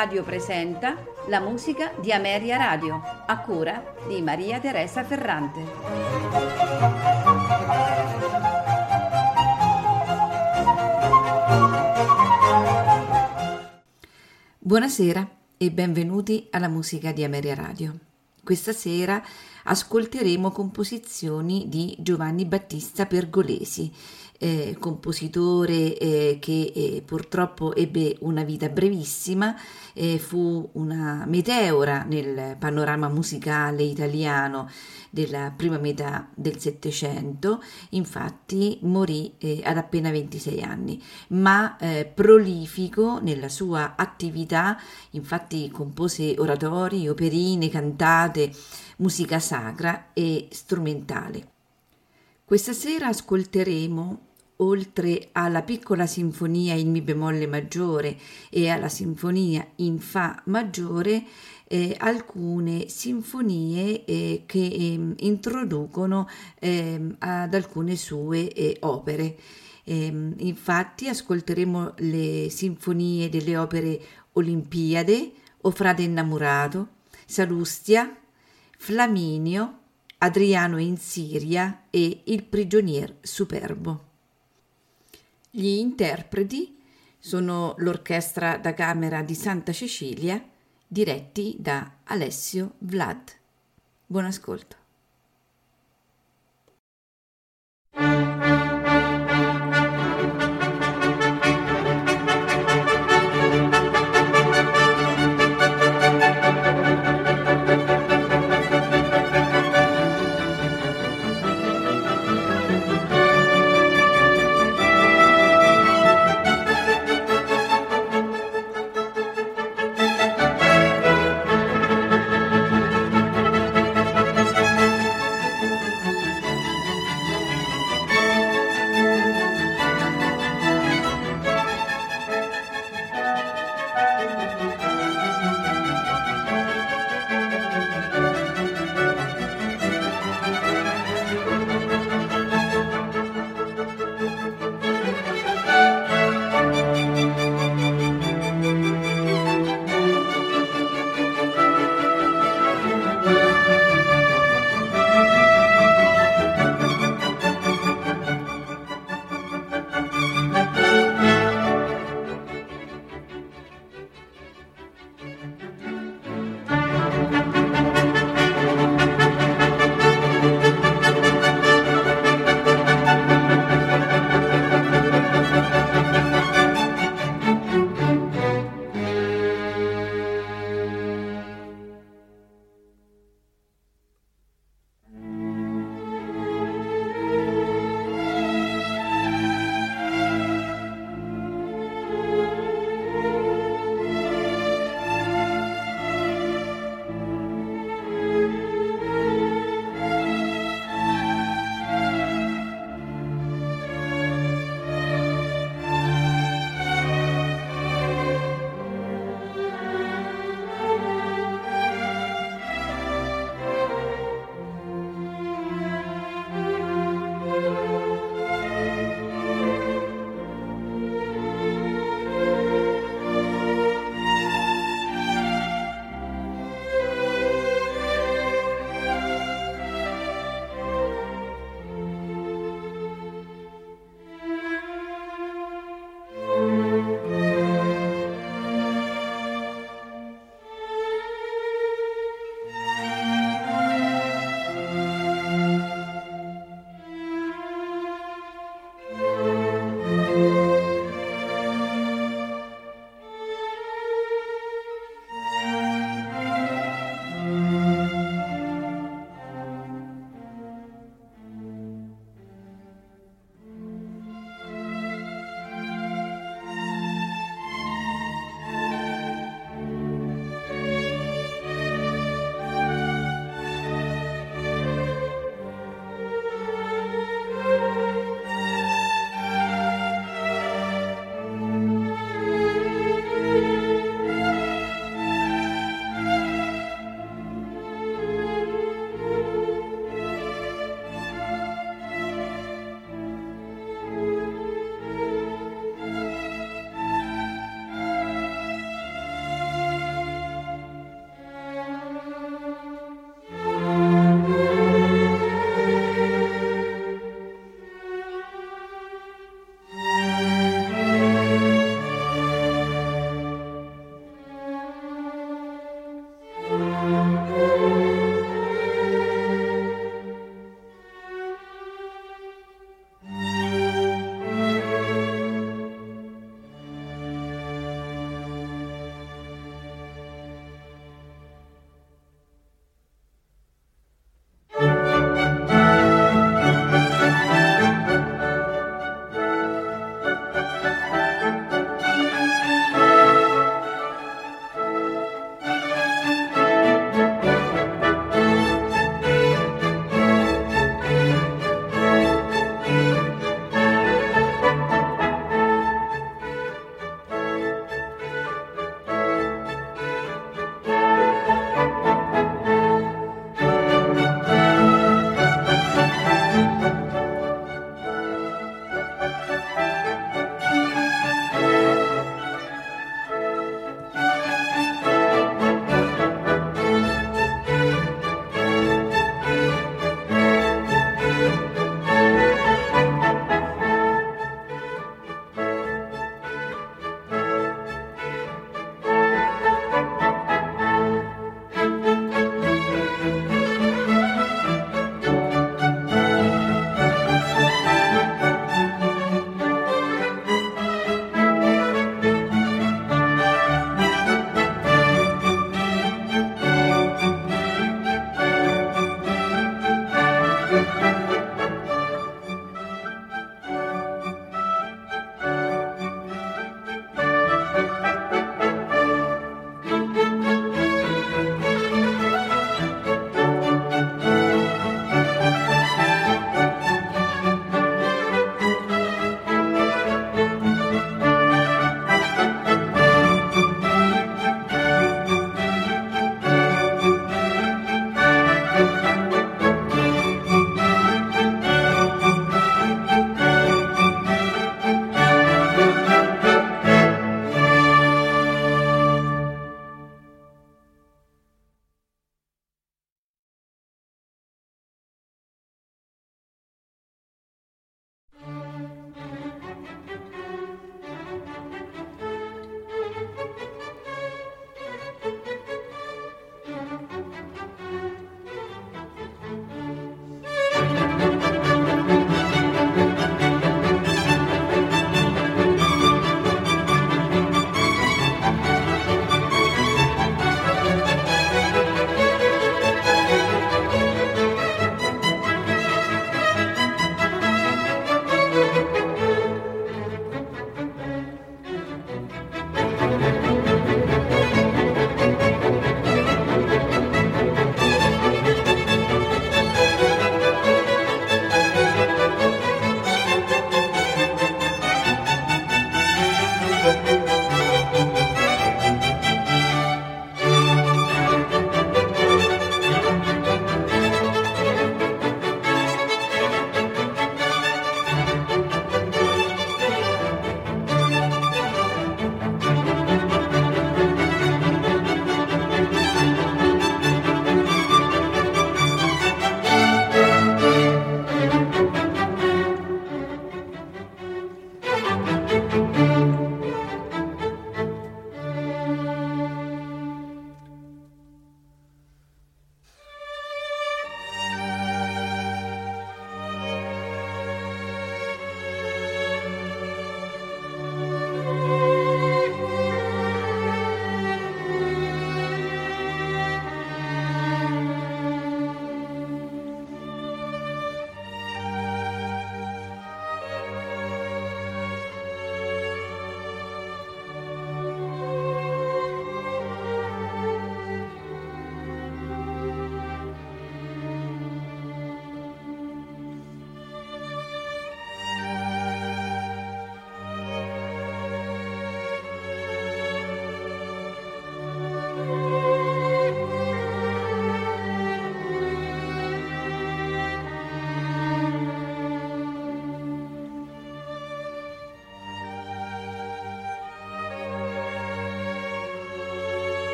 Radio presenta la musica di Ameria Radio, a cura di Maria Teresa Ferrante. Buonasera e benvenuti alla musica di Ameria Radio. Questa sera ascolteremo composizioni di Giovanni Battista Pergolesi, eh, compositore eh, che eh, purtroppo ebbe una vita brevissima, eh, fu una meteora nel panorama musicale italiano della prima metà del Settecento, infatti morì eh, ad appena 26 anni, ma prolifico nella sua attività, infatti compose oratori, operine, cantate, musica sacra e strumentale. Questa sera ascolteremo oltre alla piccola sinfonia in Mi bemolle maggiore e alla sinfonia in Fa maggiore, eh, alcune sinfonie eh, che eh, introducono ehm, ad alcune sue eh, opere. Ehm, infatti ascolteremo le sinfonie delle opere Olimpiade, O frate innamorato, Salustia, Flaminio, Adriano in Siria e Il prigionier superbo. Gli interpreti sono l'Orchestra da Camera di Santa Cecilia, diretti da Alessio Vlad. Buon ascolto.